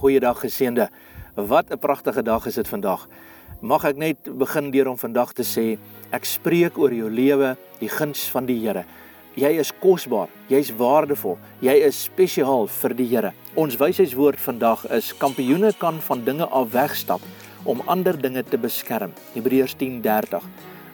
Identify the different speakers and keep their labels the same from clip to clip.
Speaker 1: Goeiedag geseënde. Wat 'n pragtige dag is dit vandag. Mag ek net begin deur om vandag te sê, ek spreek oor jou lewe, die guns van die Here. Jy is kosbaar, jy's waardevol, jy is spesiaal vir die Here. Ons wysheidswoord vandag is kampioene kan van dinge af wegstap om ander dinge te beskerm. Hebreërs 10:30.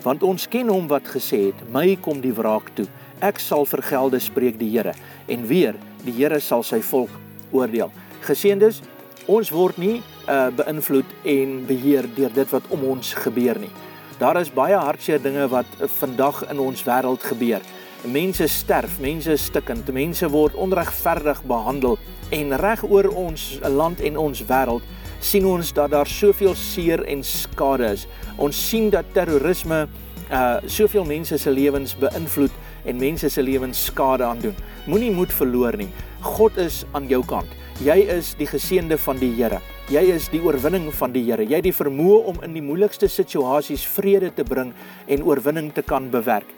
Speaker 1: Want ons ken hom wat gesê het, my kom die wraak toe. Ek sal vergelde spreek die Here en weer die Here sal sy volk oordeel. Geseëndes, ons word nie uh, beïnvloed en beheer deur dit wat om ons gebeur nie. Daar is baie hartseer dinge wat vandag in ons wêreld gebeur. Mense sterf, mense stikkend, mense word onregverdig behandel en reg oor ons land en ons wêreld sien ons dat daar soveel seer en skade is. Ons sien dat terrorisme uh soveel mense se lewens beïnvloed en mense se lewens skade aandoen. Moenie moed verloor nie. God is aan jou kant. Jy is die geseënde van die Here. Jy is die oorwinning van die Here. Jy het die vermoë om in die moeilikste situasies vrede te bring en oorwinning te kan bewerk.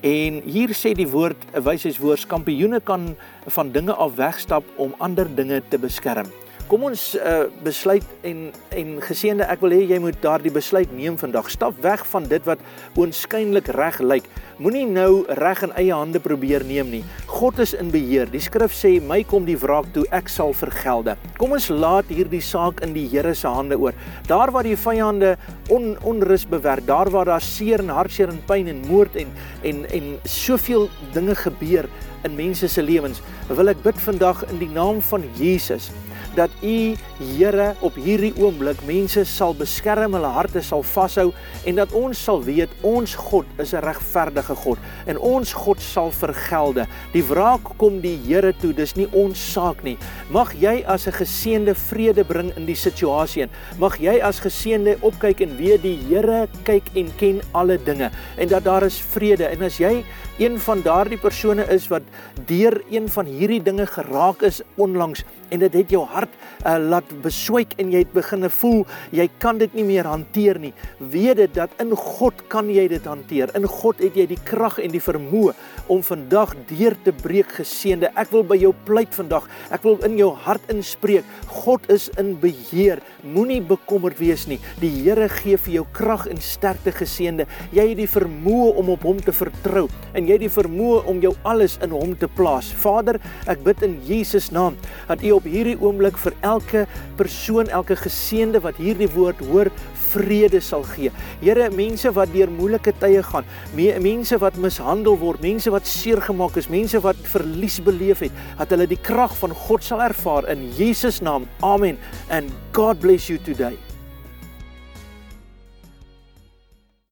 Speaker 1: En hier sê die woord, 'n wysheidswoord, kampioene kan van dinge af wegstap om ander dinge te beskerm. Kom ons uh, besluit en en geseënde ek wil hê jy moet daardie besluit neem vandag. Stap weg van dit wat oënskynlik reg lyk. Moenie nou reg in eie hande probeer neem nie. God is in beheer. Die skrif sê my kom die wraak toe, ek sal vergelde. Kom ons laat hierdie saak in die Here se hande oor. Daar waar die vyande on, onrus bewerk, daar waar daar seer en hartseer en pyn en moord en en en soveel dinge gebeur in mense se lewens, wil ek bid vandag in die naam van Jesus dat u Here op hierdie oomblik mense sal beskerm, hulle harte sal vashou en dat ons sal weet ons God is 'n regverdige God en ons God sal vergelde. Die wraak kom die Here toe, dis nie ons saak nie. Mag jy as 'n geseënde vrede bring in die situasie en mag jy as geseënde opkyk en weet die Here kyk en ken alle dinge en dat daar is vrede en as jy een van daardie persone is wat deur een van hierdie dinge geraak is onlangs en dit het jou hart uh, laat beswyk en jy het begine voel jy kan dit nie meer hanteer nie. Weet dit dat in God kan jy dit hanteer. In God het jy die krag en die vermoë om vandag deur te breek geseënde. Ek wil by jou pleit vandag. Ek wil in jou hart inspreek. God is in beheer. Moenie bekommerd wees nie. Die Here gee vir jou krag en sterkte geseënde. Jy het die vermoë om op hom te vertrou en jy het die vermoë om jou alles in hom te plaas. Vader, ek bid in Jesus naam dat U op hierdie oomblik vir elke persoon, elke geseënde wat hierdie woord hoor, vrede sal gee. Here, mense wat deur moeilike tye gaan, mense wat mishandel word, mense wat seer gemaak is, mense wat verlies beleef het, dat hulle die krag van God sal ervaar in Jesus naam. Amen. And God bless you today.